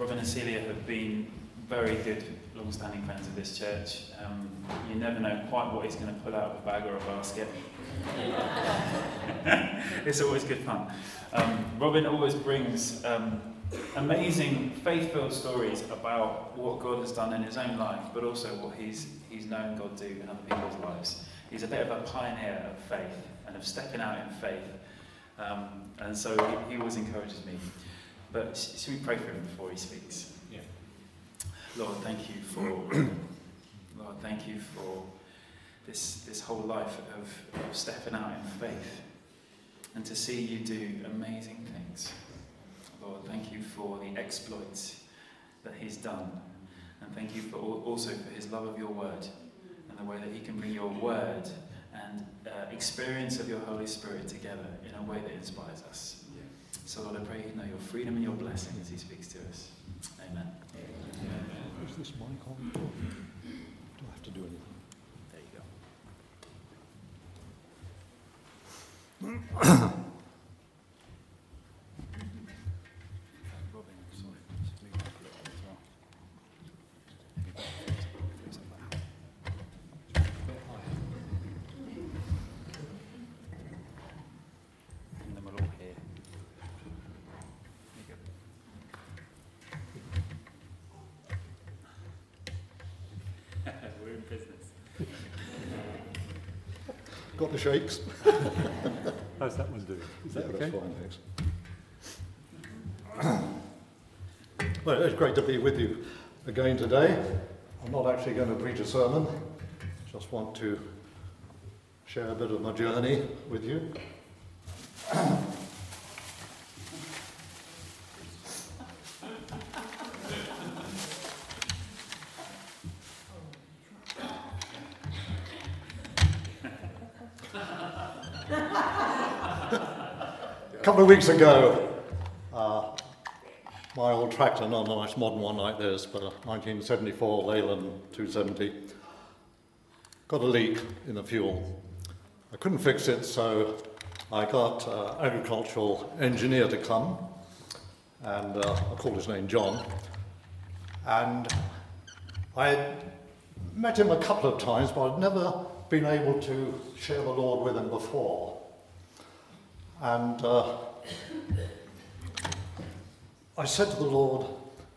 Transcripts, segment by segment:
Robin and Celia have been very good, long-standing friends of this church. Um, you never know quite what he's going to pull out of a bag or a basket. it's always good fun. Um, Robin always brings um, amazing, faith-filled stories about what God has done in his own life, but also what he's, he's known God do in other people's lives. He's a bit of a pioneer of faith and of stepping out in faith. Um, and so he, he always encourages me. But should we pray for him before he speaks? Yeah. Lord, thank you for Lord, thank you for this this whole life of, of stepping out in faith and to see you do amazing things. Lord, thank you for the exploits that he's done. And thank you for also for his love of your word and the way that he can bring your word and uh, experience of your Holy Spirit together in a way that inspires us. So, Lord, I pray you know your freedom and your blessing as He speaks to us. Amen. Is this mic on? Do I have to do anything? There you go. Got the shakes? How's that one doing? Is that yeah, okay? that's fine, thanks. well, it's great to be with you again today. I'm not actually going to preach a sermon, just want to share a bit of my journey with you. couple of weeks ago, uh, my old tractor, not a nice modern one like this, but a 1974 Leyland 270, got a leak in the fuel. I couldn't fix it, so I got uh, agricultural engineer to come, and uh, I called his name John. And I met him a couple of times, but I'd never been able to share the Lord with him before. And uh, I said to the Lord,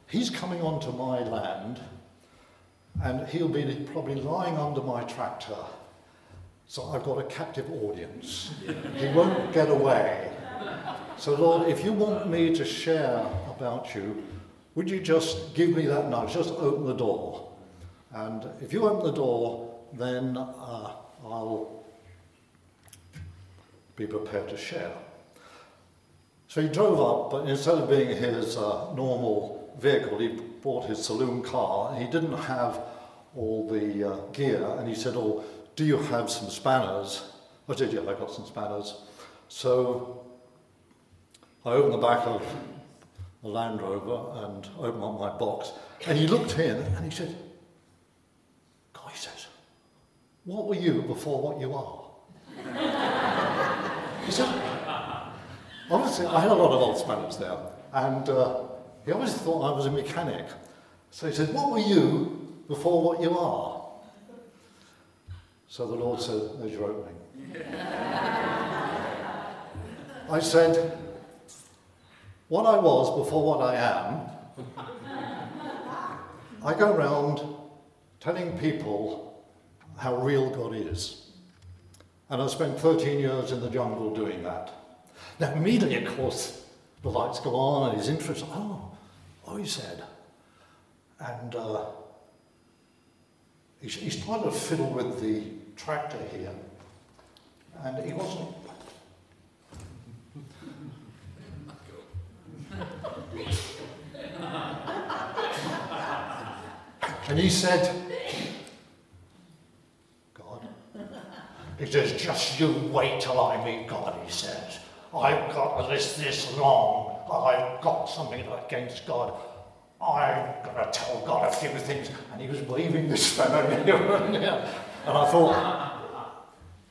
He's coming onto my land and he'll be probably lying under my tractor. So I've got a captive audience. he won't get away. So, Lord, if you want me to share about you, would you just give me that nudge? Just open the door. And if you open the door, then uh, I'll be prepared to share. So he drove up, but instead of being his uh, normal vehicle, he bought his saloon car, he didn't have all the uh, gear, and he said, oh, do you have some spanners? I said, yeah, I got some spanners. So I opened the back of the Land Rover and opened up my box, and he looked in, and he said, God, he says, what were you before what you are? he said, obviously, I had a lot of old spanners there, and uh, he always thought I was a mechanic. So he said, What were you before what you are? So the Lord said, There's your opening. I said, What I was before what I am, I go around telling people how real God is. And I spent 13 years in the jungle doing that. Now, immediately, of course, the lights go on and he's interested. Oh, oh, he said. And uh, he's, he's trying to fiddle with the tractor here. And he wasn't. and he said, God. He says, just you wait till I meet God, he says. I've got this this long. I've got something against God. I've got to tell God a few things. And he was waving this there. And I thought,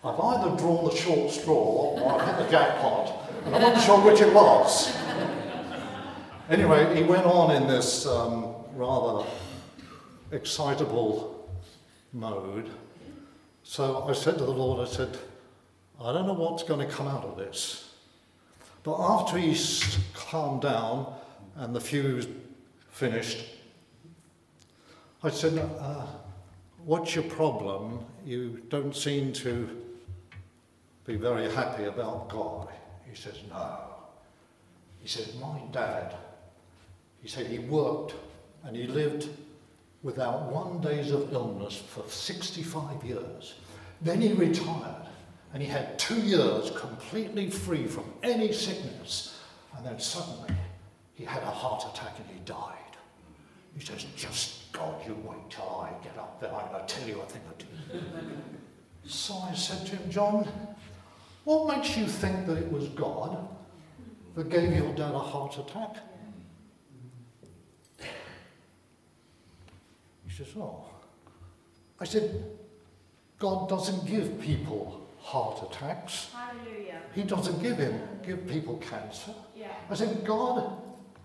I've either drawn the short straw or I've hit the jackpot. And I'm not sure which it was. Anyway, he went on in this um, rather excitable mode. So I said to the Lord, I said, I don't know what's going to come out of this. But after he calmed down and the fuse finished, I said, uh, What's your problem? You don't seem to be very happy about God. He says, No. He said, My dad, he said he worked and he lived without one days of illness for 65 years. Then he retired and he had two years completely free from any sickness. And then suddenly he had a heart attack and he died. He says, just God, you wait till I get up there. I'm going to tell you a thing or two. so I said to him, John, what makes you think that it was God that gave your dad a heart attack? He says, oh. I said, God doesn't give people heart attacks. Hallelujah. He doesn't give him give people cancer. Yeah. I said, God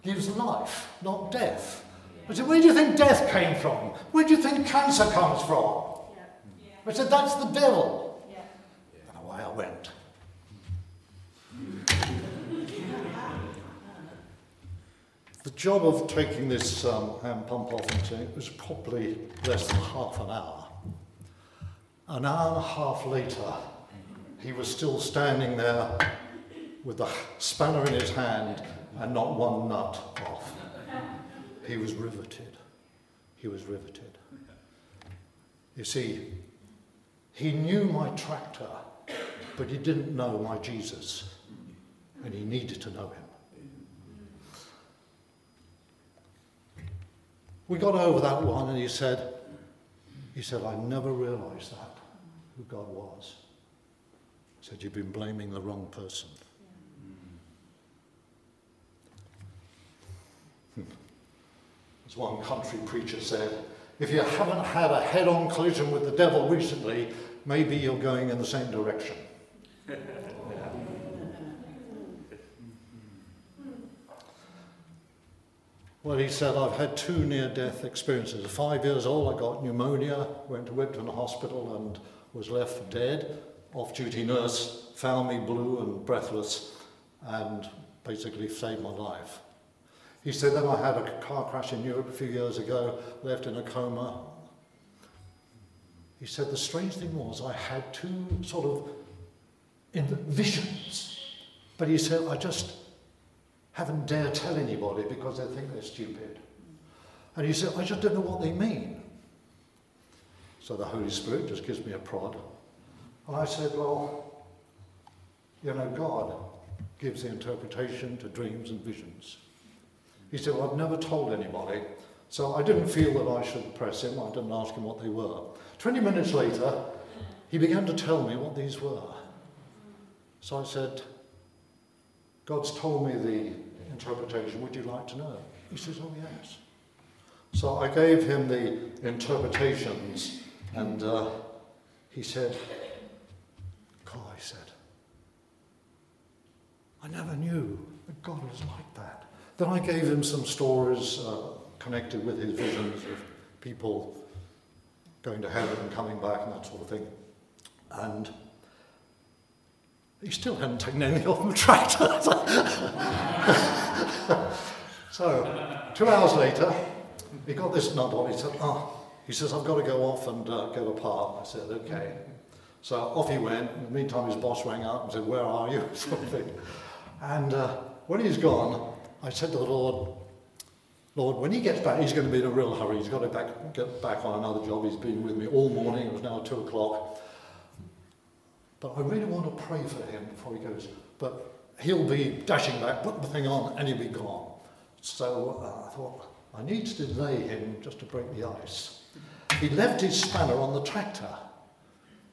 gives life, not death. I said, where do you think death came from? Where do you think cancer comes from? Yeah. Yeah. I said, that's the devil. Yeah. And away I went. the job of taking this um, hand pump off and saying it was probably less than half an hour. An hour and a half later, he was still standing there with the spanner in his hand and not one nut off. He was riveted. He was riveted. You see, he knew my tractor, but he didn't know my Jesus, and he needed to know him. We got over that one, and he said, he said, I never realized that, who God was. Said, You've been blaming the wrong person. Hmm. As one country preacher said, if you haven't had a head on collision with the devil recently, maybe you're going in the same direction. Well, he said, I've had two near death experiences. At five years old, I got pneumonia, went to Whitton Hospital, and was left dead. Off duty nurse found me blue and breathless and basically saved my life. He said, then I had a car crash in Europe a few years ago, left in a coma. He said, the strange thing was, I had two sort of visions. But he said, I just haven't dared tell anybody because they think they're stupid. And he said, I just don't know what they mean. So the Holy Spirit just gives me a prod. And I said, Well, you know, God gives the interpretation to dreams and visions. He said, well, I've never told anybody, so I didn't feel that I should press him. I didn't ask him what they were. 20 minutes later, he began to tell me what these were. So I said, God's told me the interpretation. Would you like to know? He says, Oh, yes. So I gave him the interpretations, and uh, he said, God, he said, I never knew that God was like that. Then I gave him some stories uh, connected with his visions of people going to heaven and coming back and that sort of thing. And he still hadn't taken any off the tractor. so, two hours later, he got this nub on. He said, oh, he says, I've got to go off and uh, get a part. I said, okay. So off he went. In the meantime, his boss rang up and said, where are you? sort of thing. And uh, when he's gone, I said to the Lord, Lord, when he gets back, he's going to be in a real hurry. He's got to back, get back on another job. He's been with me all morning. It was now two o'clock. But I really want to pray for him before he goes. But he'll be dashing back, put the thing on, and he'll be gone. So uh, I thought, I need to delay him just to break the ice. He left his spanner on the tractor.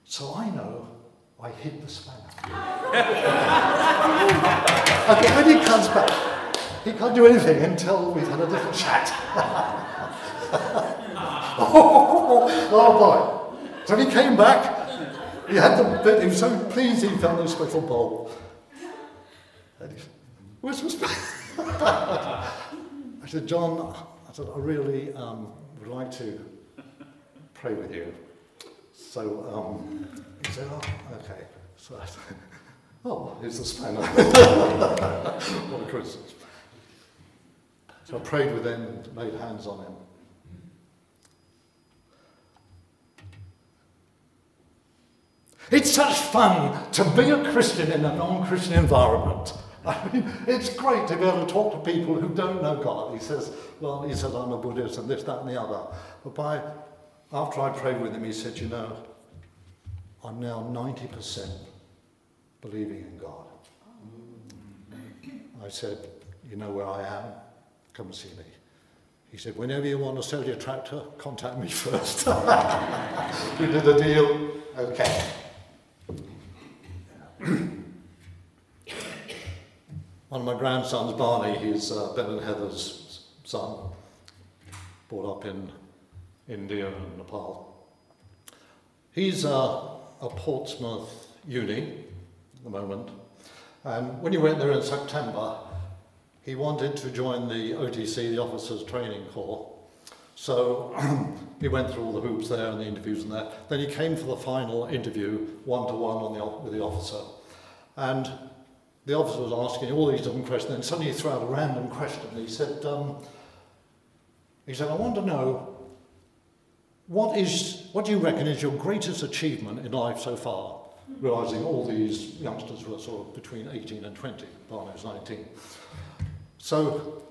So I know I hid the spanner. Thought when he comes back, he can't do anything until we've had a little chat. oh, oh boy. So he came back, he had the bit, he was so pleased he found the special bowl. And he said, Where's my spanner? I said, John, I said, I really um, would like to pray with you. So um, he said, oh, okay. So I said, oh, here's the spanner. what a coincidence. So I prayed with him and laid hands on him. It's such fun to be a Christian in a non Christian environment. I mean, it's great to be able to talk to people who don't know God. He says, well, he says, I'm a Buddhist and this, that, and the other. But by, after I prayed with him, he said, you know, I'm now 90% believing in God. I said, you know where I am? Come and see me. He said, whenever you want to sell your tractor, contact me first. we did a deal. Okay. One of my grandsons, Barney, he's uh, Ben and Heather's son, brought up in India and Nepal. He's uh, a Portsmouth uni at the moment, and when he went there in September, he wanted to join the OTC, the Officers Training Corps. So he went through all the hoops there and the interviews and that. Then he came for the final interview, one to one with the officer. And the officer was asking all these different questions, and suddenly he threw out a random question. He said, um, he said, I want to know what is what do you reckon is your greatest achievement in life so far? Realizing all these youngsters were sort of between 18 and 20, Barney was 19. So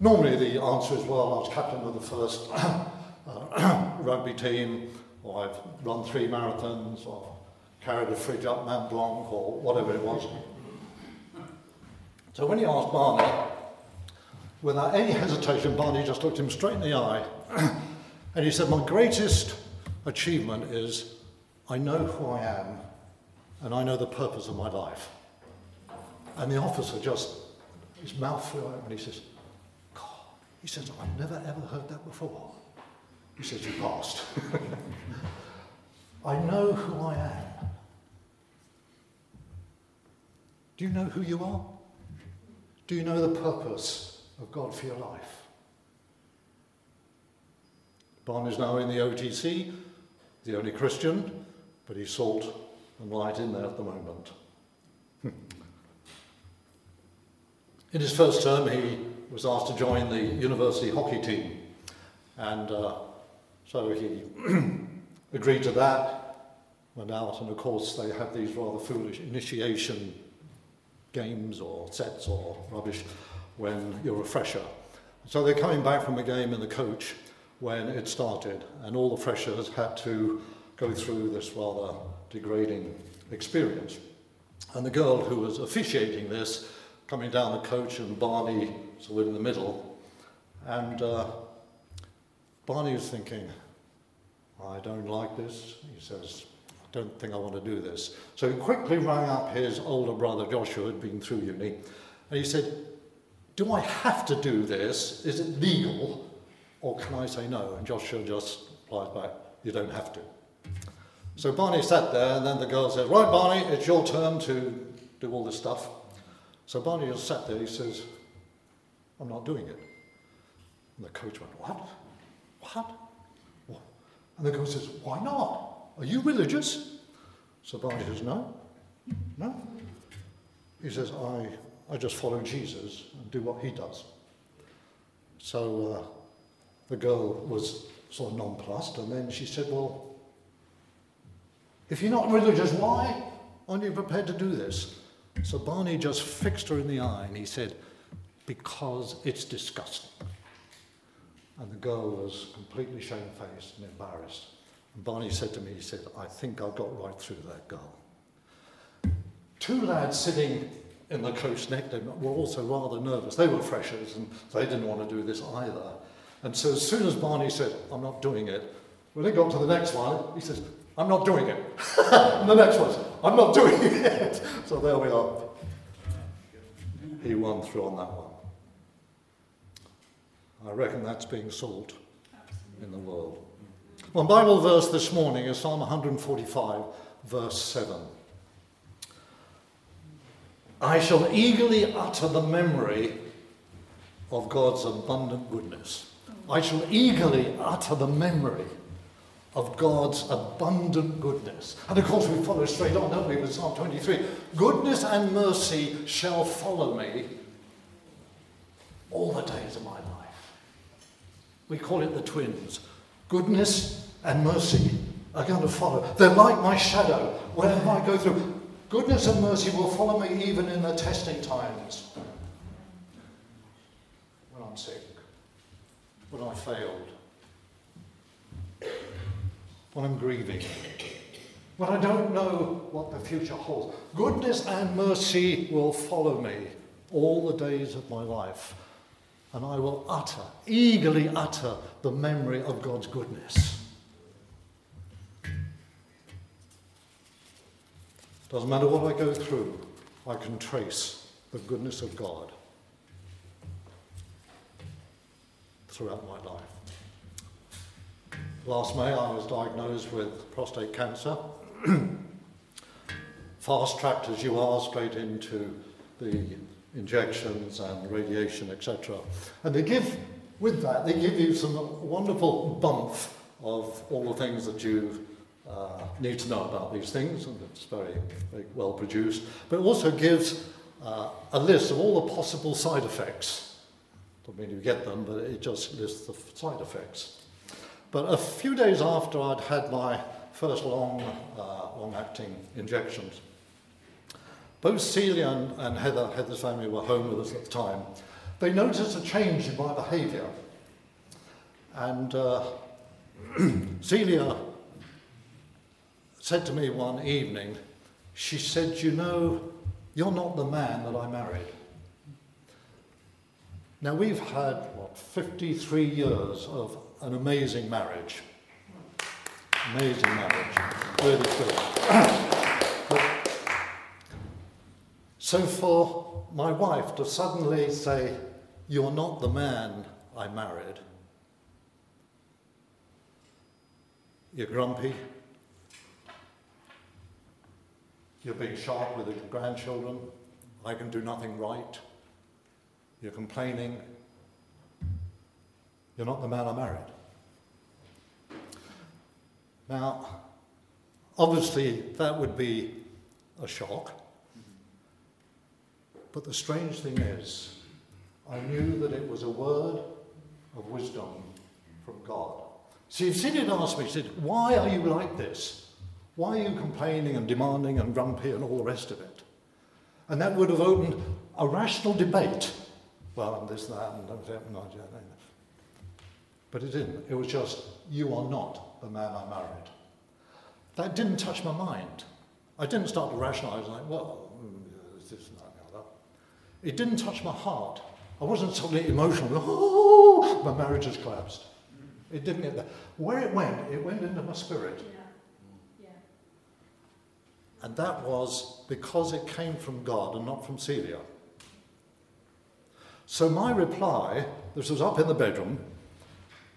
normally the answer is, well, I was captain of the first uh, rugby team, or I've run three marathons, or carried a fridge up Mont Blanc, or whatever it was. So when he asked Barney, without any hesitation, Barney just looked him straight in the eye and he said, My greatest achievement is I know who I am and I know the purpose of my life. And the officer just, his mouth flew open and he says, God, he says, I've never ever heard that before. He says, You passed. I know who I am. Do you know who you are? Do you know the purpose of God for your life? Barn is now in the OTC, the only Christian, but he's salt and light in there at the moment. in his first term, he was asked to join the university hockey team, and uh, so he agreed to that, went out, and of course, they have these rather foolish initiation games or sets or rubbish when you're a fresher. So they're coming back from a game in the coach when it started, and all the freshers had to go through this rather degrading experience. And the girl who was officiating this, coming down the coach, and Barney sort of in the middle, and uh, Barney was thinking, I don't like this. He says, I don't think I want to do this. So he quickly rang up his older brother Joshua, who'd been through uni, and he said, Do I have to do this? Is it legal? Or can I say no? And Joshua just replies back, You don't have to. So Barney sat there, and then the girl said, Right, Barney, it's your turn to do all this stuff. So Barney just sat there, he says, I'm not doing it. And the coach went, What? What? And the girl says, Why not? Are you religious? So Barney says, No. No. He says, I, I just follow Jesus and do what he does. So uh, the girl was sort of nonplussed, and then she said, Well, if you're not religious, why aren't you prepared to do this? So Barney just fixed her in the eye and he said, Because it's disgusting. And the girl was completely shamefaced and embarrassed. And Barney said to me, he said, I think I got right through that girl. Two lads sitting in the coach neck were also rather nervous. They were freshers and they didn't want to do this either. And so as soon as Barney said, I'm not doing it, when they got to the next one, he says, I'm not doing it. and the next one, I'm not doing it. so there we are. He won through on that one. I reckon that's being salt in the world. One Bible verse this morning is Psalm 145, verse 7. I shall eagerly utter the memory of God's abundant goodness. I shall eagerly utter the memory of God's abundant goodness. And of course, we follow straight on, don't we, with Psalm 23. Goodness and mercy shall follow me all the days of my life. We call it the twins. Goodness and mercy are going to follow. They're like my shadow. Wherever I go through, goodness and mercy will follow me even in the testing times. When I'm sick, when I failed, when I'm grieving, when I don't know what the future holds. Goodness and mercy will follow me all the days of my life, and I will utter, eagerly utter, the memory of God's goodness. Doesn't matter what I go through, I can trace the goodness of God throughout my life. Last May, I was diagnosed with prostate cancer. Fast tracked as you are straight into the injections and radiation, etc. And they give, with that, they give you some wonderful bump of all the things that you uh, need to know about these things, and it's very, very well produced. But it also gives uh, a list of all the possible side effects. Don't mean you get them, but it just lists the side effects. But a few days after I'd had my first long, uh, long-acting injections, both Celia and, and Heather, Heather's family were home with us at the time. They noticed a change in my behaviour. And uh, Celia said to me one evening, she said, You know, you're not the man that I married. Now, we've had, what, 53 years of an amazing marriage. Amazing marriage. Really good. so, for my wife to suddenly say, You're not the man I married, you're grumpy, you're being sharp with the grandchildren, I can do nothing right, you're complaining, you're not the man I married. Now, obviously, that would be a shock. But the strange thing is, I knew that it was a word of wisdom from God. See, if Celia had asked me, she said, Why are you like this? Why are you complaining and demanding and grumpy and all the rest of it? And that would have opened a rational debate. Well, I'm this, that, and that, and that. But it didn't. It was just, you are not the man I married. That didn't touch my mind. I didn't start to rationalize, like, well, mm, this and that and. It didn't touch my heart. I wasn't suddenly emotional, oh, my marriage has collapsed. It didn't get there. Where it went, it went into my spirit. Yeah. Yeah. And that was because it came from God and not from Celia. So my reply, this was up in the bedroom,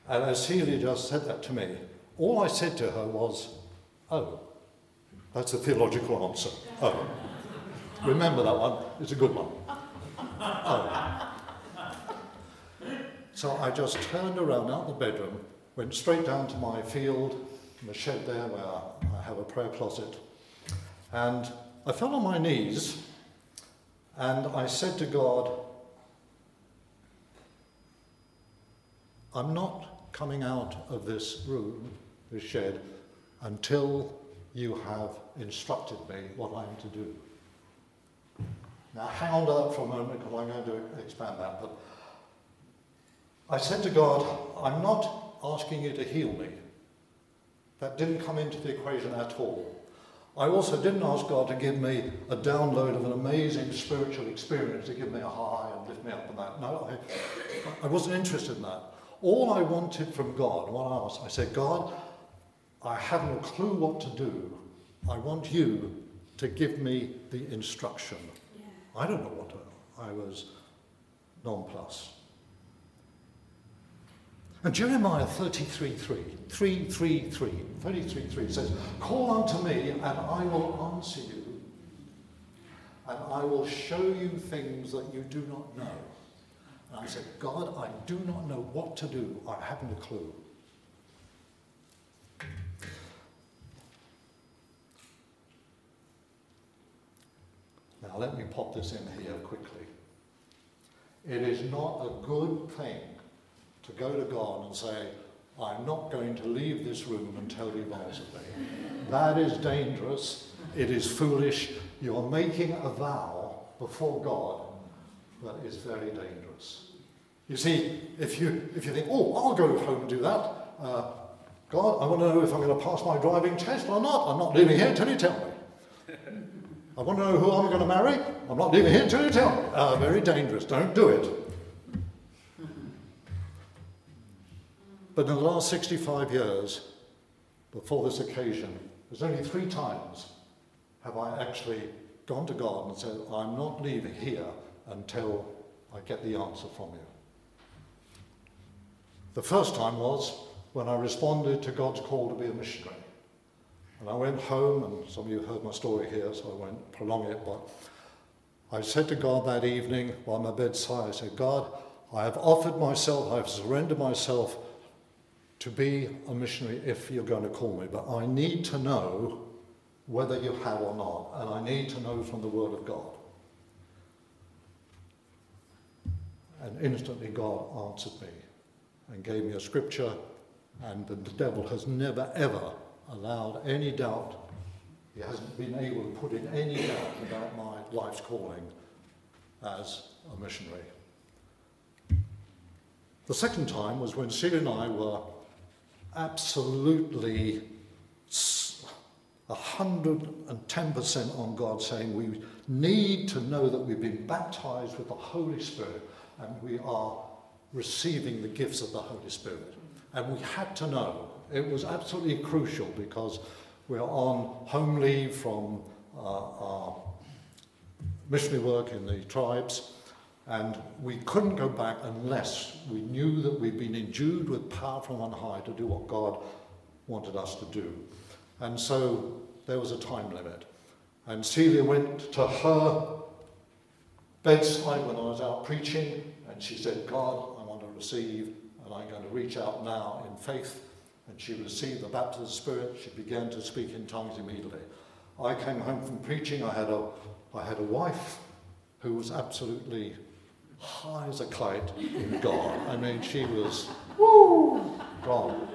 and as Celia just said that to me, all I said to her was, Oh, that's a theological answer. Oh. Remember that one, it's a good one. Oh. So I just turned around out the bedroom, went straight down to my field, in the shed there where I have a prayer closet, and I fell on my knees and I said to God, I'm not coming out of this room, this shed, until you have instructed me what I'm to do. Now, hang on to that for a moment because I'm going to expand that. But I said to God, I'm not asking you to heal me. That didn't come into the equation at all. I also didn't ask God to give me a download of an amazing spiritual experience to give me a high and lift me up and that. No, I, I wasn't interested in that. All I wanted from God, what I asked, I said, God, I have no clue what to do. I want you to give me the instruction. Yeah. I don't know what to, I was nonplussed. And Jeremiah 33 3, 3, 3, 3, 33 3 says, Call unto me, and I will answer you, and I will show you things that you do not know. And I said, God, I do not know what to do. I haven't a clue. Now, let me pop this in here quickly. It is not a good thing to go to God and say, I'm not going to leave this room until you've answered me. That is dangerous. It is foolish. You're making a vow before God that is very dangerous. You see, if you, if you think, oh, I'll go home and do that, uh, God, I want to know if I'm going to pass my driving test or not. I'm not leaving here until you tell me. I want to know who I'm going to marry. I'm not leaving here until you tell me. Uh, very dangerous. Don't do it. But in the last 65 years, before this occasion, there's only three times have I actually gone to God and said, I'm not leaving here until I get the answer from you. The first time was when I responded to God's call to be a missionary. And I went home, and some of you heard my story here, so I won't prolong it, but I said to God that evening while my bedside, I said, God, I have offered myself, I have surrendered myself to be a missionary if you're going to call me, but I need to know whether you have or not, and I need to know from the Word of God. And instantly God answered me and gave me a scripture, and the devil has never ever allowed any doubt. He hasn't been able to put in any doubt about my life's calling as a missionary. The second time was when Celia and I were absolutely 110% on God, saying we need to know that we've been baptized with the Holy Spirit and we are receiving the gifts of the Holy Spirit. And we had to know. It was absolutely crucial because we're on home leave from uh, our missionary work in the tribes. And we couldn't go back unless we knew that we'd been endued with power from on high to do what God wanted us to do. And so there was a time limit. And Celia went to her bedside when I was out preaching, and she said, God, I want to receive, and I'm going to reach out now in faith. And she received the baptism of the Spirit. She began to speak in tongues immediately. I came home from preaching. I had a, I had a wife who was absolutely high as a kite in God. I mean, she was, woo, gone.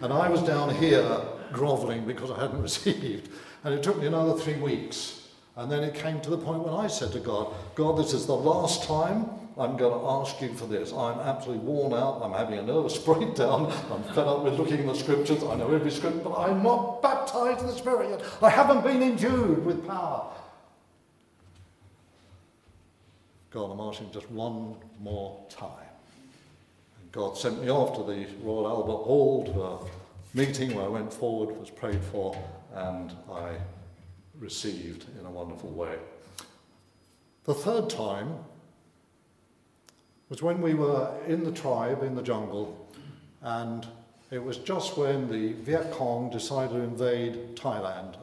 And I was down here groveling because I hadn't received. And it took me another three weeks. And then it came to the point when I said to God, God, this is the last time I'm going to ask you for this. I'm absolutely worn out. I'm having a nervous breakdown. I'm fed up with looking at the scriptures. I know every scripture, but I'm not baptized in the Spirit yet. I haven't been endued with power. God, I'm asking just one more time. And God sent me off to the Royal Albert Hall to a meeting where I went forward, was prayed for, and I received in a wonderful way. The third time was when we were in the tribe, in the jungle, and it was just when the Viet Cong decided to invade Thailand.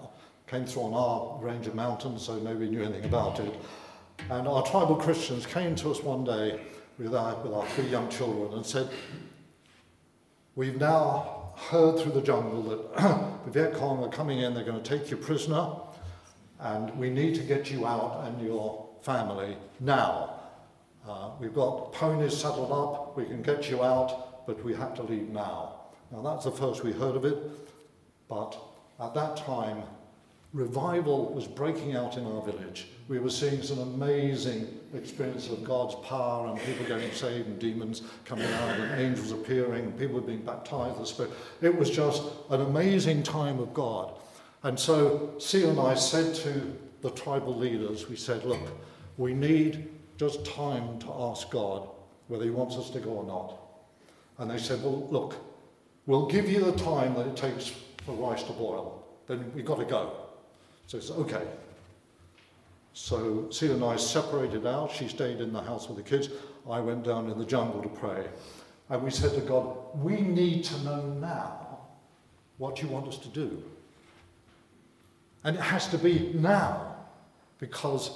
Came through on our range of mountains, so nobody knew anything about it. And our tribal Christians came to us one day with our, with our three young children and said, We've now heard through the jungle that the Viet Cong are coming in, they're going to take you prisoner, and we need to get you out and your family now. Uh, we've got ponies saddled up, we can get you out, but we have to leave now. Now, that's the first we heard of it, but at that time, revival was breaking out in our village. We were seeing some amazing experience of God's power and people getting saved and demons coming out and angels appearing and people being baptized in the Spirit. It was just an amazing time of God. And so Celia and I said to the tribal leaders, we said, look, we need just time to ask God whether he wants us to go or not. And they said, well, look, we'll give you the time that it takes for rice to boil. Then we've got to go. So it's okay. So Celia and I separated out. She stayed in the house with the kids. I went down in the jungle to pray. And we said to God, we need to know now what you want us to do. And it has to be now because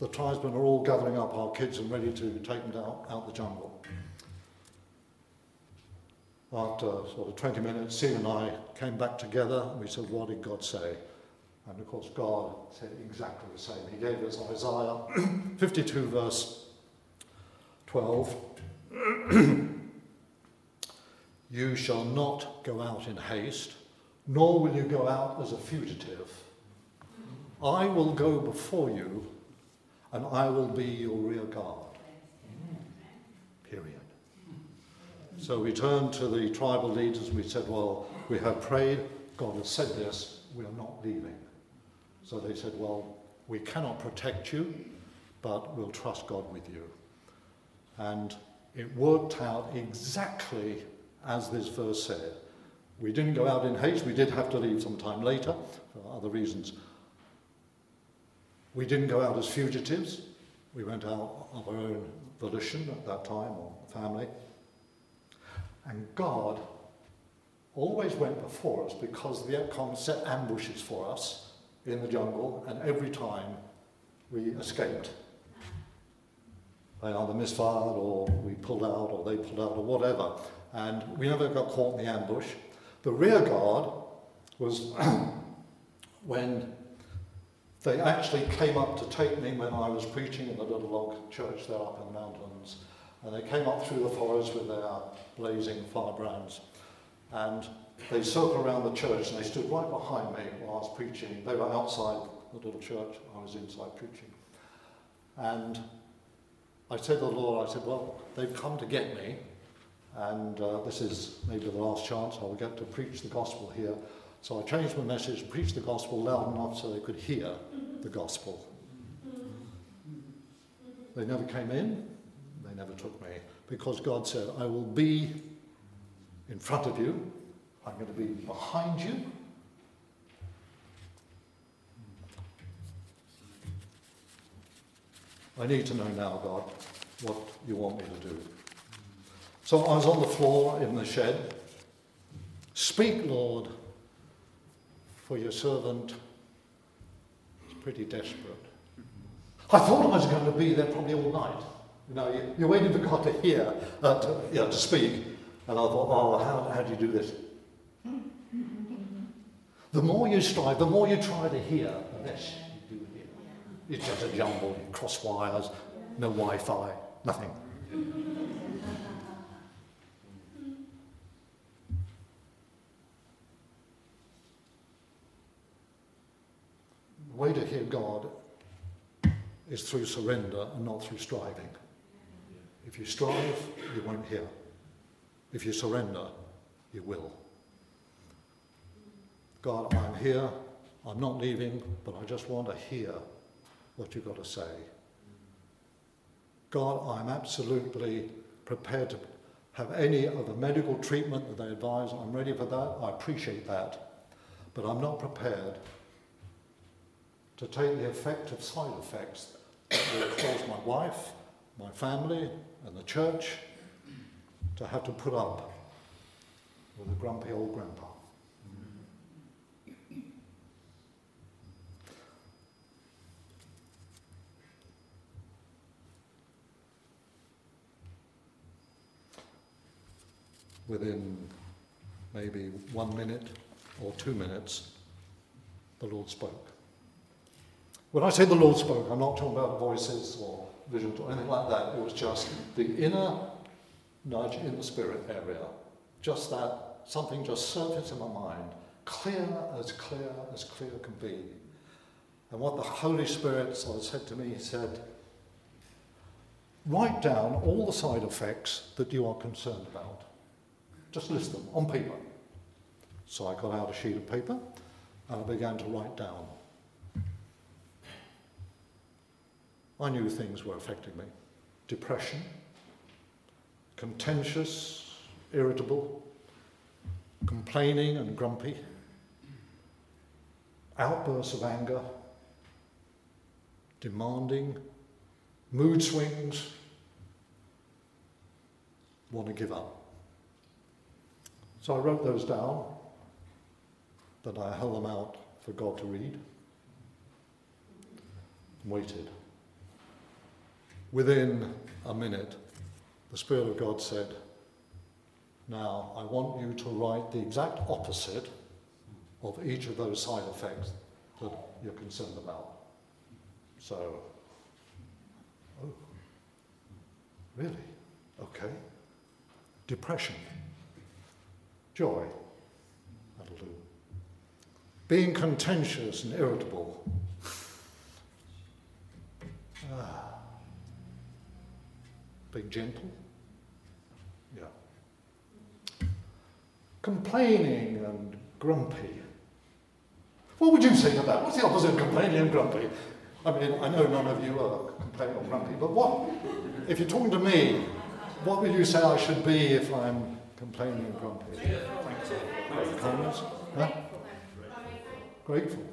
the tribesmen are all gathering up our kids and ready to take them down, out the jungle. After sort of 20 minutes, Steve and I came back together and we said, What did God say? And of course, God said exactly the same. He gave us Isaiah 52, verse 12. you shall not go out in haste, nor will you go out as a fugitive. I will go before you, and I will be your rear guard. Period. So we turned to the tribal leaders and we said, Well, we have prayed, God has said this, we are not leaving. So they said, Well, we cannot protect you, but we'll trust God with you. And it worked out exactly as this verse said. We didn't go out in haste, we did have to leave some time later for other reasons. We didn't go out as fugitives, we went out of our own volition at that time, or family. And God always went before us because the Vietcong set ambushes for us in the jungle, and every time we escaped. They either misfired, or we pulled out, or they pulled out, or whatever. And we never got caught in the ambush. The rear guard was when they actually came up to take me when I was preaching in the little log church there up in the mountains. And they came up through the forest with their blazing firebrands. And they circled around the church and they stood right behind me while I was preaching. They were outside the little church, I was inside preaching. And I said to the Lord, I said, Well, they've come to get me, and uh, this is maybe the last chance I'll get to preach the gospel here. So I changed my message and preached the gospel loud enough so they could hear the gospel. They never came in, they never took me, because God said, I will be in front of you, I'm going to be behind you. I need to know now, God, what you want me to do. So I was on the floor in the shed. Speak, Lord, for your servant is pretty desperate. I thought I was going to be there probably all night. You know, you're waiting for God to hear, uh, to, you know, to speak. And I thought, oh, how, how do you do this? The more you strive, the more you try to hear, the less you do hear. It's just a jumble, cross wires, no Wi Fi, nothing. Way to hear God is through surrender and not through striving. If you strive, you won't hear. If you surrender, you will. God, I'm here, I'm not leaving, but I just want to hear what you've got to say. God, I'm absolutely prepared to have any of the medical treatment that they advise. I'm ready for that. I appreciate that. But I'm not prepared to take the effect of side effects that cause my wife, my family, and the church to have to put up with a grumpy old grandpa. Within maybe one minute or two minutes, the Lord spoke. When I say the Lord spoke, I'm not talking about voices or visions or anything like that. It was just the inner nudge in the spirit area. Just that something just surfaced in my mind, clear as clear as clear can be. And what the Holy Spirit sort of said to me, he said, write down all the side effects that you are concerned about. Just list them on paper. So I got out a sheet of paper and I began to write down. I knew things were affecting me. Depression, contentious, irritable, complaining and grumpy, outbursts of anger, demanding, mood swings, want to give up. So I wrote those down, then I held them out for God to read, and waited. Within a minute, the Spirit of God said, Now I want you to write the exact opposite of each of those side effects that you're concerned about. So, oh, really? Okay. Depression. Joy. That'll do. Being contentious and irritable. Being gentle. Yeah. Complaining and grumpy. What would you say to that? What's the opposite of complaining and grumpy? I mean, I know none of you are complaining or grumpy, but what, if you're talking to me, what would you say I should be if I'm complaining and grumpy? Kindness? Huh? Grateful.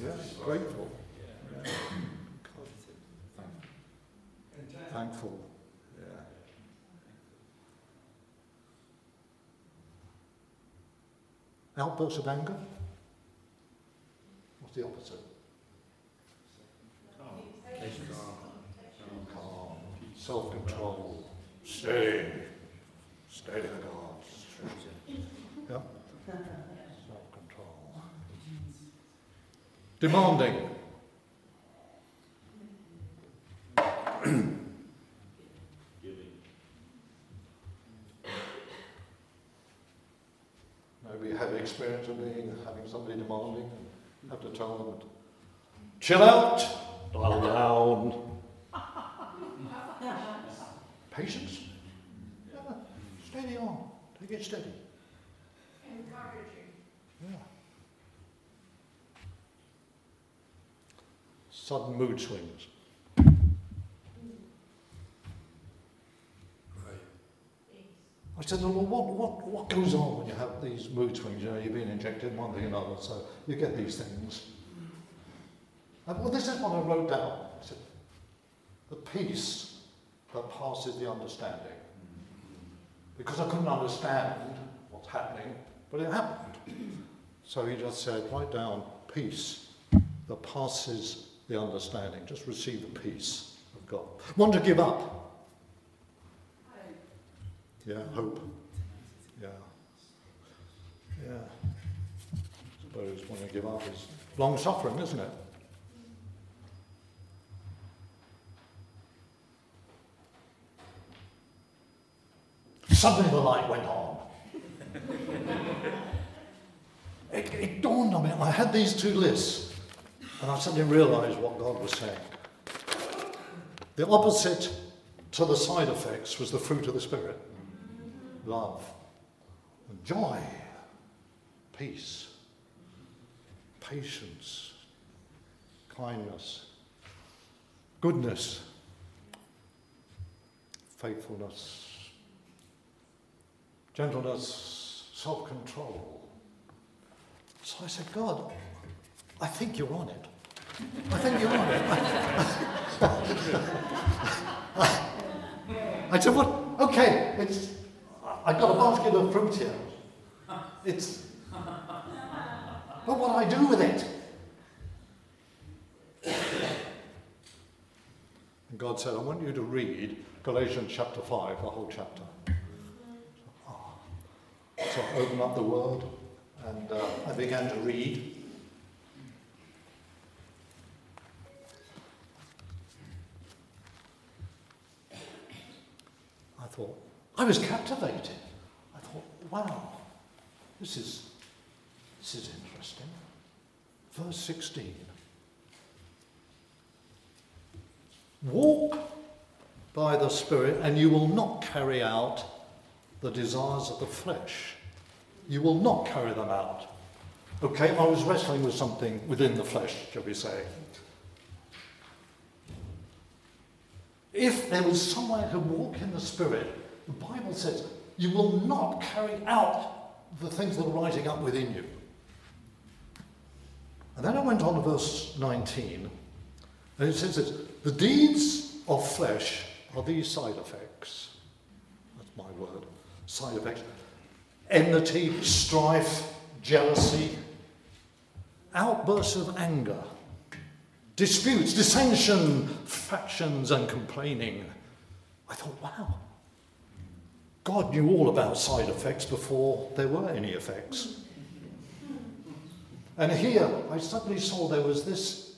Yeah, grateful. Thankful. Yeah. Outbursts of anger? What's the opposite? Calm. Self-control. Stay. Stay the gods. Yeah. Self-control. Demanding. Maybe you have experience of being having somebody demanding and have to tell them to chill out, dial down. Patience. Yeah. Steady on. Take it steady. Encouraging. Yeah. Sudden mood swings. I said, well, what, what, what goes on when you have these mood swings? You know, you're being injected one thing and another, so you get these things. And, well, this is what I wrote down. I said, the peace that passes the understanding. Because I couldn't understand what's happening, but it happened. So he just said, write down peace that passes the understanding. Just receive the peace of God. Want to give up? Yeah, hope. Yeah. Yeah. I Suppose when you give up is long suffering, isn't it? Suddenly the light went on. it, it dawned on me. I had these two lists, and I suddenly realized what God was saying. The opposite to the side effects was the fruit of the Spirit love, joy, peace, patience, kindness, goodness, faithfulness, gentleness, self control. So I said, God, I think you're on it. I think you're on it. I said, what? Okay, it's, I've got a basket of fruit here. It's, but what I do with it? And God said, I want you to read Galatians chapter 5, the whole chapter. So I opened up the Word and uh, I began to read. I thought, I was captivated. I thought, wow, this is, this is interesting. Verse 16. Walk by the Spirit, and you will not carry out the desires of the flesh. You will not carry them out. Okay, I was wrestling with something within the flesh, shall we say. If there was someone who walk in the Spirit, the Bible says, you will not carry out the things that are rising up within you. And then I went on to verse 19, and it says this the deeds of flesh are these side effects. That's my word. Side effects enmity, strife, jealousy, outbursts of anger, disputes, dissension, factions, and complaining. I thought, wow, God knew all about side effects before there were any effects. And here, I suddenly saw there was this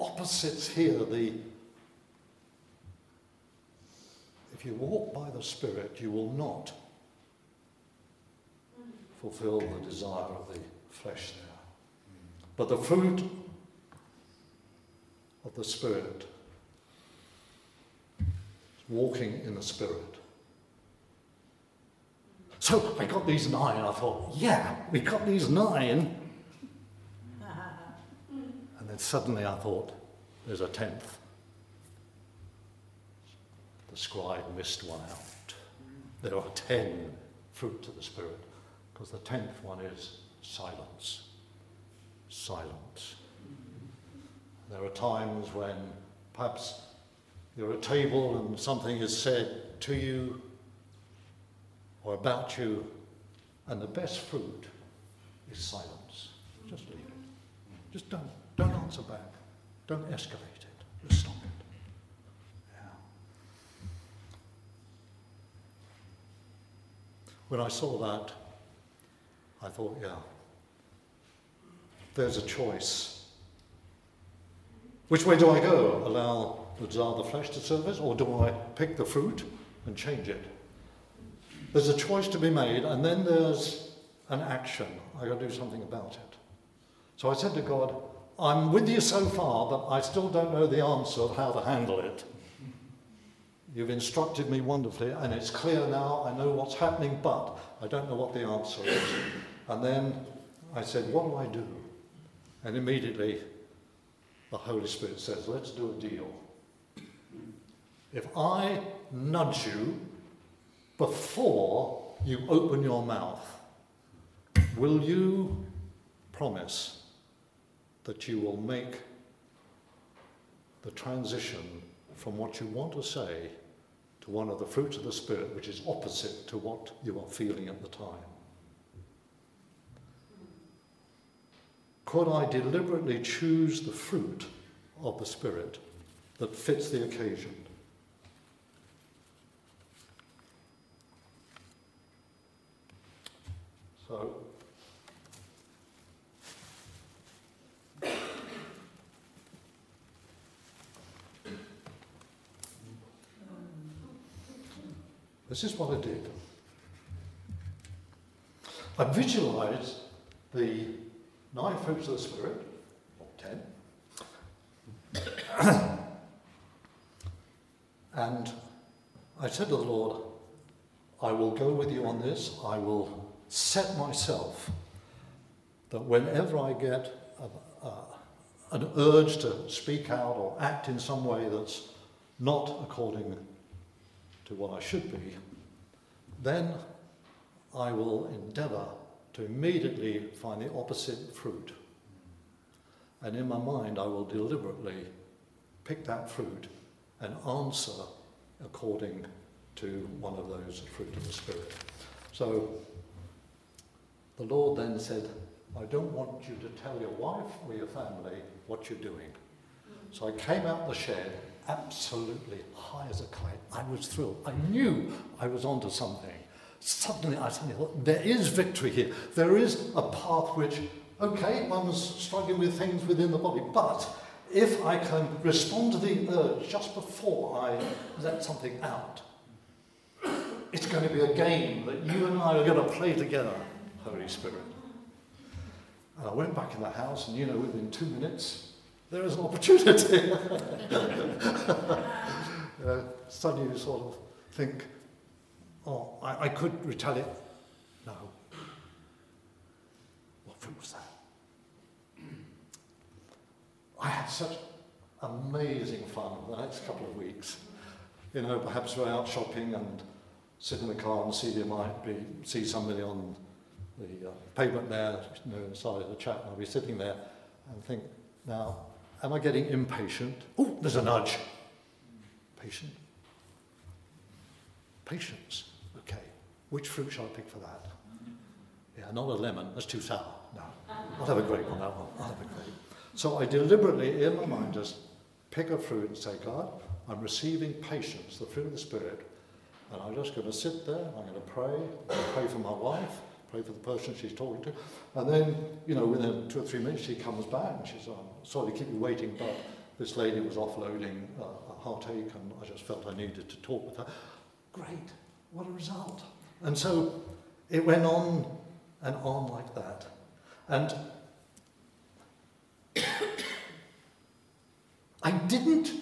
opposites here. The if you walk by the Spirit, you will not fulfill the desire of the flesh there. But the fruit of the Spirit walking in the Spirit. So I got these nine. I thought, yeah, we got these nine. And then suddenly I thought, there's a tenth. The scribe missed one out. There are ten fruits of the Spirit, because the tenth one is silence. Silence. There are times when perhaps you're at a table and something is said to you or about you, and the best fruit is silence. Just leave it. Just don't, don't answer back. Don't escalate it. Just stop it. Yeah. When I saw that, I thought, yeah, there's a choice. Which way do I go? Allow the desire of the flesh to serve us, or do I pick the fruit and change it? There's a choice to be made, and then there's an action. I've got to do something about it. So I said to God, I'm with you so far, but I still don't know the answer of how to handle it. You've instructed me wonderfully, and it's clear now. I know what's happening, but I don't know what the answer is. And then I said, What do I do? And immediately the Holy Spirit says, Let's do a deal. If I nudge you before you open your mouth, will you promise that you will make the transition from what you want to say to one of the fruits of the Spirit, which is opposite to what you are feeling at the time? Could I deliberately choose the fruit of the Spirit that fits the occasion? So, this is what I did. I visualized the nine fruits of the Spirit, or ten, and I said to the Lord, I will go with you on this. I will set myself that whenever I get a, a, an urge to speak out or act in some way that's not according to what I should be, then I will endeavour to immediately find the opposite fruit. And in my mind, I will deliberately pick that fruit and answer according to one of those fruit of the Spirit. So the Lord then said, I don't want you to tell your wife or your family what you're doing. So I came out the shed absolutely high as a kite. I was thrilled. I knew I was onto something. Suddenly I suddenly thought, there is victory here. There is a path which, okay, one's struggling with things within the body, but if I can respond to the urge just before I let something out, it's going to be a game that you and I are going to play together. Holy Spirit. And I went back in the house, and you know, within two minutes, there is an opportunity. uh, suddenly you sort of think, oh, I, I could retaliate. No. What fruit was that? I had such amazing fun the next couple of weeks. You know, perhaps we're out shopping and sit in the car and see you might be see somebody on the uh, pavement there, you know, inside of the chat, and I'll be sitting there and think, now, am I getting impatient? Oh, there's a nudge. Patient. Patience. Okay. Which fruit shall I pick for that? Yeah, not a lemon. That's too sour. No. I'll have a grape on that one. I'll have a grape. So I deliberately, in my mind, just pick a fruit and say, God, I'm receiving patience, the fruit of the Spirit, and I'm just going to sit there, I'm going to pray, I pray for my wife, pray for the person she's talking to, and then, you know, within two or three minutes she comes back and she says, oh, sorry to keep you waiting, but this lady was offloading uh, a heartache and I just felt I needed to talk with her. Great, what a result. And so it went on and on like that. And I didn't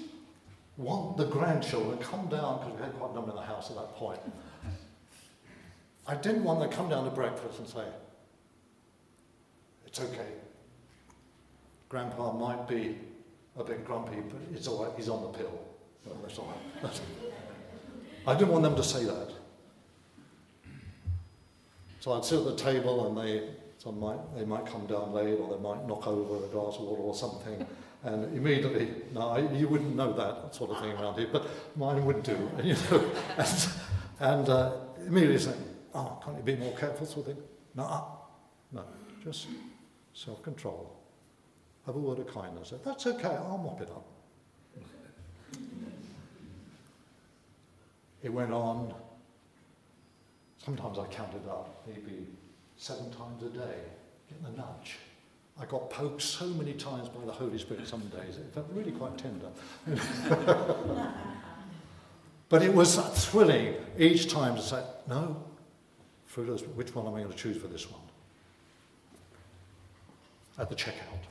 want the grandchildren to come down, because we had quite a number in the house at that point. I didn't want them to come down to breakfast and say, it's okay. Grandpa might be a bit grumpy, but it's all right, he's on the pill. That's all right. I didn't want them to say that. So I'd sit at the table and they, some might, they might come down late or they might knock over a glass of water or something. And immediately, no, I, you wouldn't know that sort of thing around here, but mine would do. You know, and, and uh, immediately saying, oh, can't you be more careful sort of thing? No, ah, no, just self-control. Have a word of kindness. That's okay, I'll mop it up. It went on. Sometimes I counted up, maybe seven times a day, getting a nudge. I got poked so many times by the Holy Spirit some days, it felt really quite tender. but it was thrilling each time to say, no, which one am I going to choose for this one? At the checkout.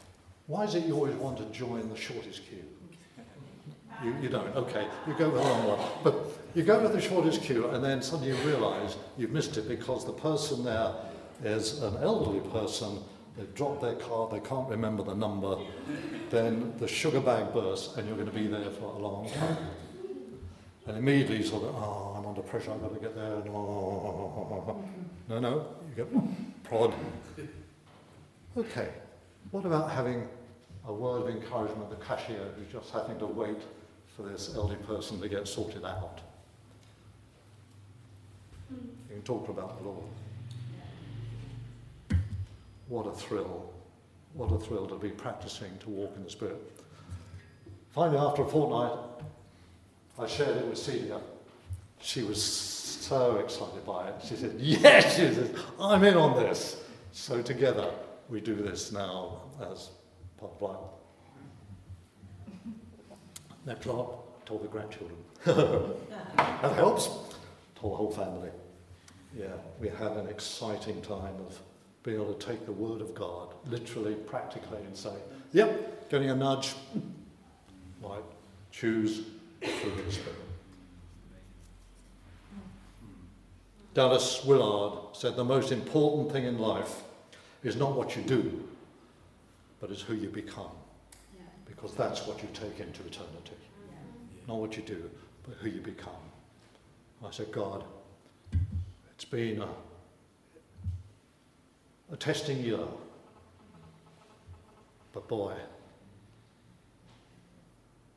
Why is it you always want to join the shortest queue? You, you don't, okay, you go with the long one. But you go with the shortest queue and then suddenly you realise you've missed it because the person there is an elderly person they've dropped their card, they can't remember the number, then the sugar bag bursts and you're going to be there for a long time. And immediately sort of, oh, under pressure, I've got to get there. No, no, you get prod. Okay, what about having a word of encouragement, the cashier who's just having to wait for this elderly person to get sorted out? You can talk about the Lord. What a thrill. What a thrill to be practicing to walk in the Spirit. Finally, after a fortnight, I shared it with Celia. She was so excited by it. She said, Yes, she said, I'm in on this. So together, we do this now as part of life. Next up, told the grandchildren. that helps. Told the whole family. Yeah, we had an exciting time of being able to take the word of God literally, practically, and say, yep, getting a nudge, right, choose through the Spirit. Dallas Willard said the most important thing in life is not what you do, but is who you become. Because that's what you take into eternity. Not what you do, but who you become. I said, God, it's been a a testing year. But boy,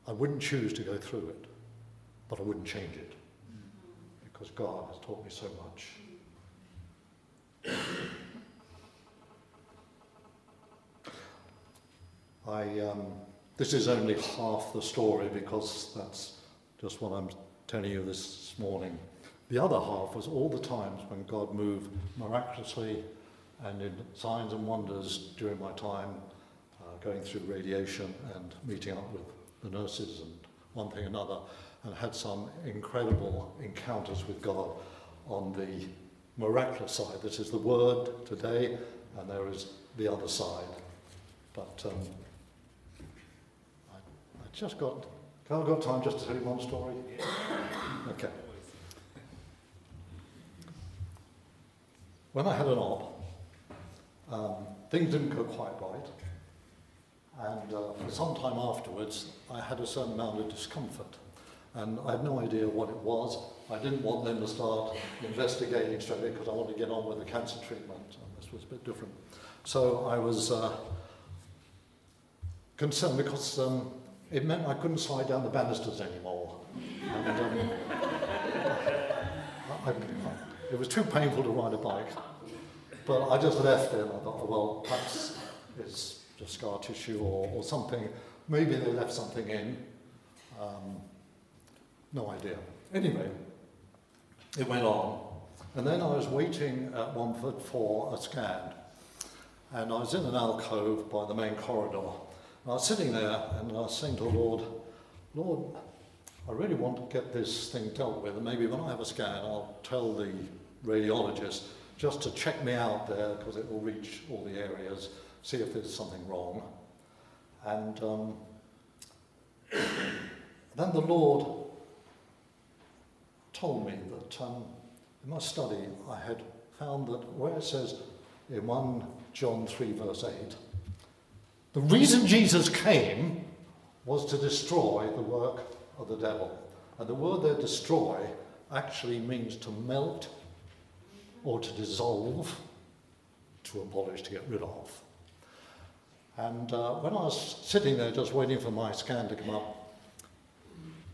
I wouldn't choose to go through it, but I wouldn't change it because God has taught me so much. I, um, this is only half the story because that's just what I'm telling you this morning. The other half was all the times when God moved miraculously and in signs and wonders during my time uh, going through radiation and meeting up with the nurses and one thing another, and had some incredible encounters with God on the miraculous side. This is the word today, and there is the other side. But um, I, I just got, have I got time just to tell you one story? Okay. When I had an op, um, things didn't go quite right. And uh, for some time afterwards, I had a certain amount of discomfort. And I had no idea what it was. I didn't want them to start investigating straight away because I wanted to get on with the cancer treatment. And this was a bit different. So I was uh, concerned because um, it meant I couldn't slide down the banisters anymore. And, um, I, I, it was too painful to ride a bike. But I just left it I thought, well, perhaps it's just scar tissue or, or something. Maybe they left something in. Um, no idea. Anyway, it went on. And then I was waiting at Romford for a scan. And I was in an alcove by the main corridor. And I was sitting there and I was saying to the Lord, Lord, I really want to get this thing dealt with. And maybe when I have a scan, I'll tell the radiologist just to check me out there because it will reach all the areas, see if there's something wrong. And um, then the Lord told me that um, in my study I had found that where it says in 1 John 3, verse 8, the reason Jesus came was to destroy the work of the devil. And the word there, destroy, actually means to melt or to dissolve, to abolish, to get rid of. And uh, when I was sitting there just waiting for my scan to come up,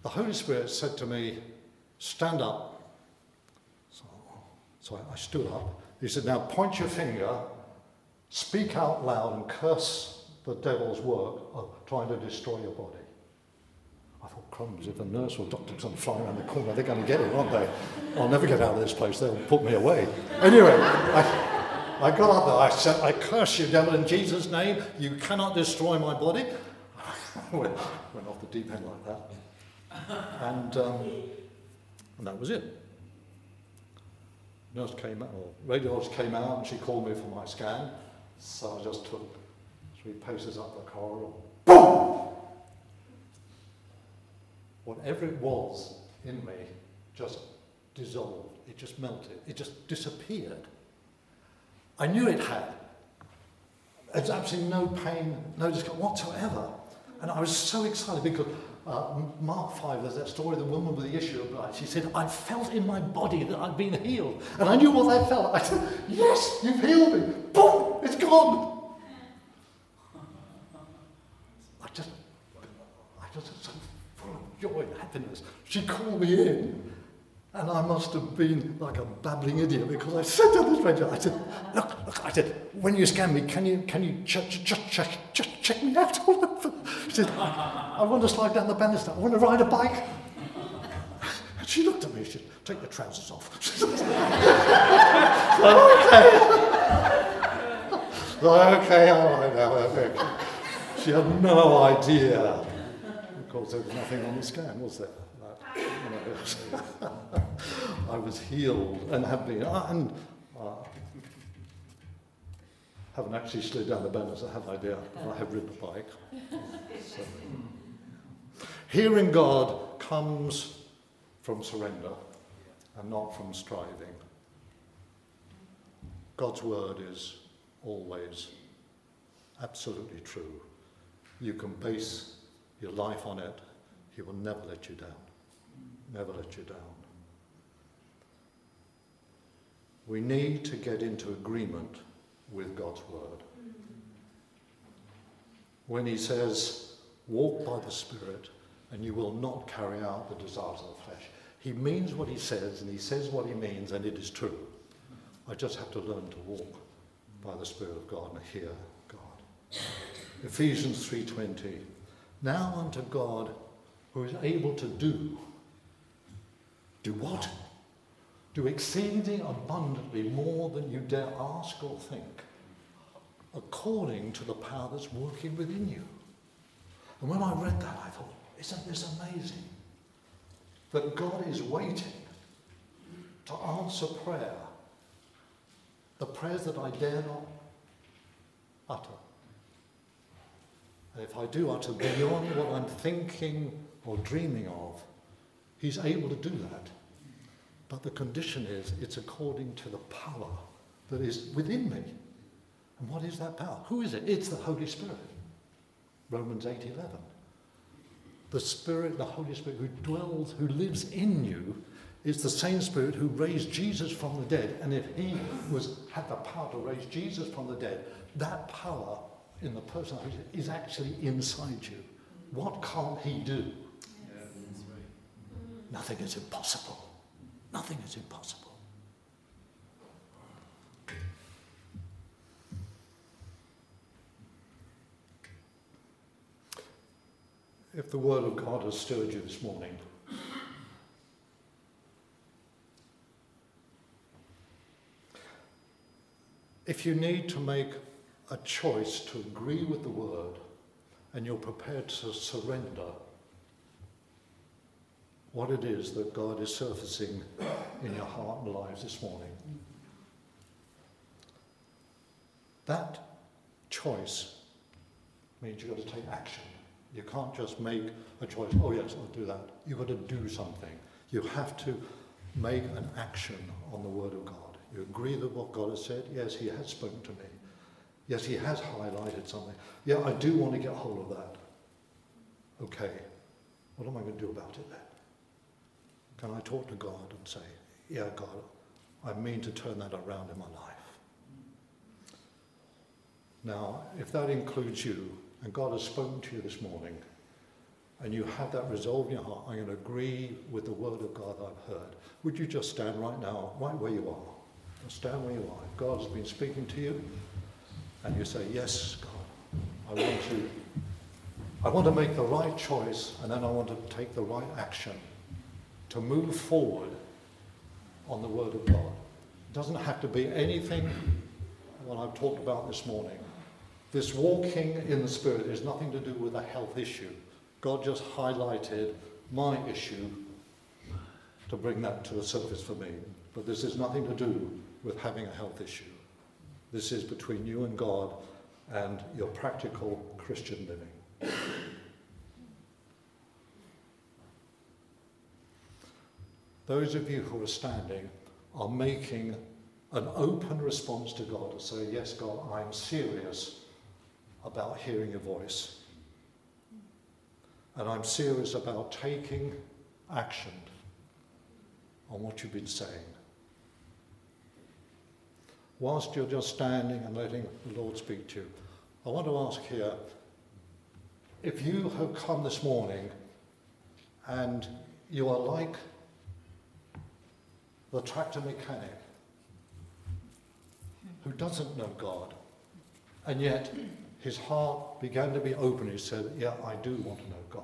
the Holy Spirit said to me, Stand up. So, so I, stood up. He said, Now point your finger, speak out loud, and curse the devil's work of trying to destroy your body. I thought, crumbs, if a nurse or doctor comes flying around the corner, they're going to get it, aren't they? I'll never get out of this place, they'll put me away. Anyway, I, I got up there, I said, I curse you, devil, in Jesus' name, you cannot destroy my body. went, went off the deep end like that. And, um, and that was it. Nurse came out, or radiologist came out, and she called me for my scan. So I just took three paces up the corridor. Boom! Whatever it was in me just dissolved. It just melted. It just disappeared. I knew it had. There's absolutely no pain, no discomfort whatsoever. And I was so excited because uh, Mark 5, there's that story of the woman with the issue of blood. She said, I felt in my body that I'd been healed. And I knew what that felt. I said, Yes, you've healed me. Boom, it's gone. I just, I just was so full of joy and happiness. She called me in. And I must have been like a babbling idiot because I said to the stranger, I said, look, look, I said, when you scan me, can you, can you just, just, just, just check me out? She said, I want to slide down the banister. I want to ride a bike. And she looked at me, she said, take your trousers off. okay. okay, all right now, okay. She had no idea. Of course, there was nothing on the scan, was there? I was healed and have been, and uh, haven't actually slid down the banners, I have idea. I have ridden a bike. So. Hearing God comes from surrender and not from striving. God's word is always absolutely true. You can base your life on it. He will never let you down never let you down. We need to get into agreement with God's word. When he says, walk by the Spirit and you will not carry out the desires of the flesh, he means what he says and he says what he means and it is true. I just have to learn to walk by the Spirit of God and hear God. Ephesians 3:20 Now unto God who is able to do do what? Do exceeding abundantly more than you dare ask or think, according to the power that's working within you. And when I read that, I thought, isn't this amazing? That God is waiting to answer prayer, the prayers that I dare not utter. And if I do utter beyond what I'm thinking or dreaming of, He's able to do that. But the condition is it's according to the power that is within me. And what is that power? Who is it? It's the Holy Spirit. Romans 8:11. The Spirit, the Holy Spirit who dwells, who lives in you, is the same Spirit who raised Jesus from the dead. And if he was had the power to raise Jesus from the dead, that power in the person is actually inside you. What can't he do? Nothing is impossible. Nothing is impossible. If the Word of God has stirred you this morning, if you need to make a choice to agree with the Word and you're prepared to surrender what it is that God is surfacing in your heart and lives this morning, that choice means you've got to take action. You can't just make a choice, oh yes, I'll do that. You've got to do something. You have to make an action on the Word of God. You agree with what God has said? Yes, He has spoken to me. Yes, He has highlighted something. Yeah, I do want to get hold of that. Okay, what am I going to do about it then? Can I talk to God and say, yeah, God, I mean to turn that around in my life? Now, if that includes you, and God has spoken to you this morning, and you have that resolve in your heart, I'm going to agree with the word of God I've heard, would you just stand right now, right where you are? Just stand where you are. If God has been speaking to you, and you say, Yes, God, I want to I want to make the right choice, and then I want to take the right action to move forward on the Word of God. It doesn't have to be anything what I've talked about this morning. This walking in the Spirit is nothing to do with a health issue. God just highlighted my issue to bring that to the surface for me. But this is nothing to do with having a health issue. This is between you and God and your practical Christian living. Those of you who are standing are making an open response to God to say, Yes, God, I'm serious about hearing your voice. And I'm serious about taking action on what you've been saying. Whilst you're just standing and letting the Lord speak to you, I want to ask here if you have come this morning and you are like the tractor mechanic who doesn't know God, and yet his heart began to be open. He said, Yeah, I do want to know God.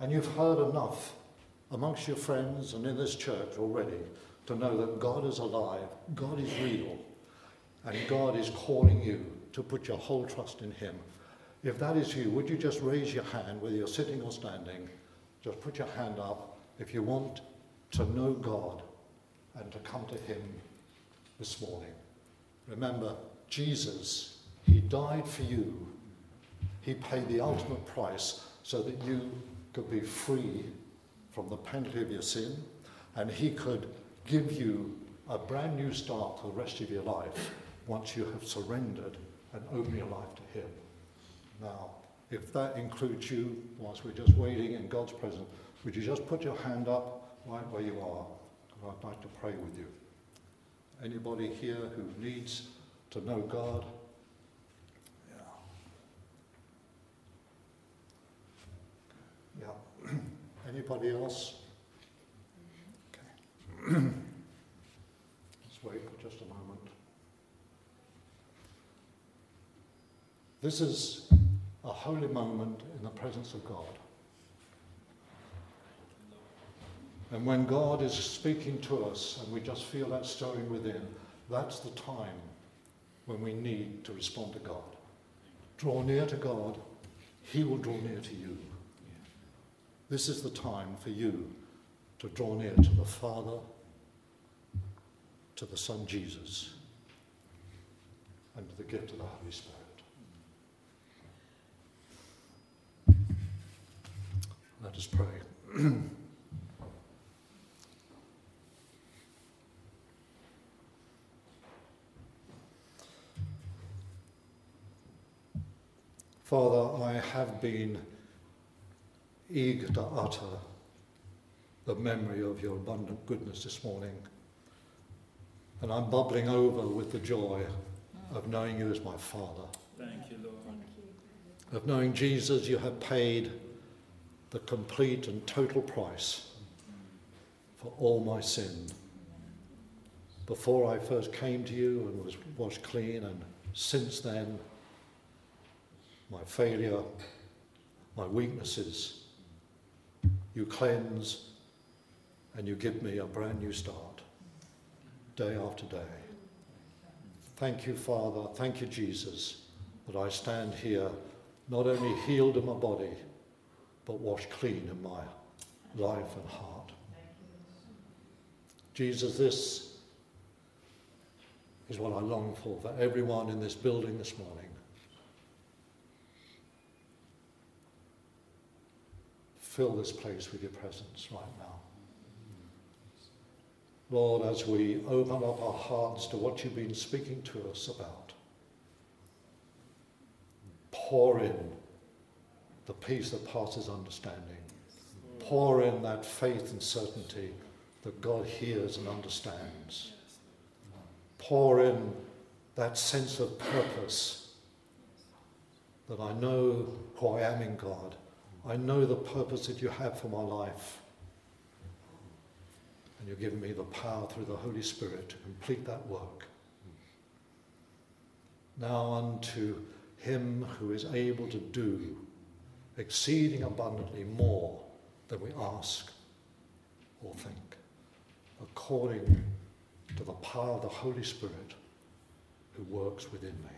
And you've heard enough amongst your friends and in this church already to know that God is alive, God is real, and God is calling you to put your whole trust in Him. If that is you, would you just raise your hand, whether you're sitting or standing? Just put your hand up if you want to know God and to come to Him this morning. Remember, Jesus, He died for you. He paid the ultimate price so that you could be free from the penalty of your sin and He could give you a brand new start for the rest of your life once you have surrendered and opened your life to Him. Now, if that includes you, whilst we're just waiting in God's presence, would you just put your hand up right where you are? I'd like to pray with you. Anybody here who needs to know God? Yeah. Yeah. Anybody else? Okay. Let's wait for just a moment. This is a holy moment in the presence of God. And when God is speaking to us and we just feel that stirring within, that's the time when we need to respond to God. Draw near to God, He will draw near to you. This is the time for you to draw near to the Father, to the Son Jesus, and to the gift of the Holy Spirit. Let us pray. Father, I have been eager to utter the memory of your abundant goodness this morning. And I'm bubbling over with the joy of knowing you as my Father. Thank you, Lord. Of knowing Jesus, you have paid the complete and total price for all my sin. Before I first came to you and was washed clean, and since then, my failure, my weaknesses. You cleanse and you give me a brand new start, day after day. Thank you, Father. Thank you, Jesus, that I stand here not only healed in my body, but washed clean in my life and heart. Jesus, this is what I long for for everyone in this building this morning. Fill this place with your presence right now. Lord, as we open up our hearts to what you've been speaking to us about, pour in the peace that passes understanding. Pour in that faith and certainty that God hears and understands. Pour in that sense of purpose that I know who I am in God. I know the purpose that you have for my life. And you've given me the power through the Holy Spirit to complete that work. Now unto him who is able to do exceeding abundantly more than we ask or think, according to the power of the Holy Spirit who works within me.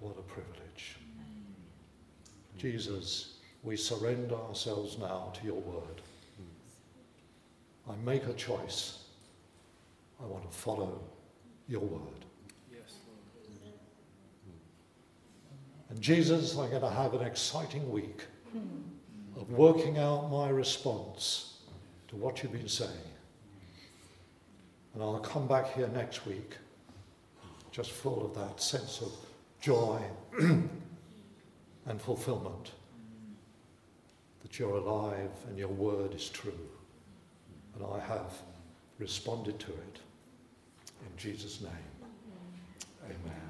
What a privilege. Jesus, we surrender ourselves now to your word. I make a choice. I want to follow your word. Yes, Lord. And Jesus, I'm going to have an exciting week of working out my response to what you've been saying. And I'll come back here next week just full of that sense of joy and fulfillment that you're alive and your word is true. And I have responded to it. In Jesus' name, amen.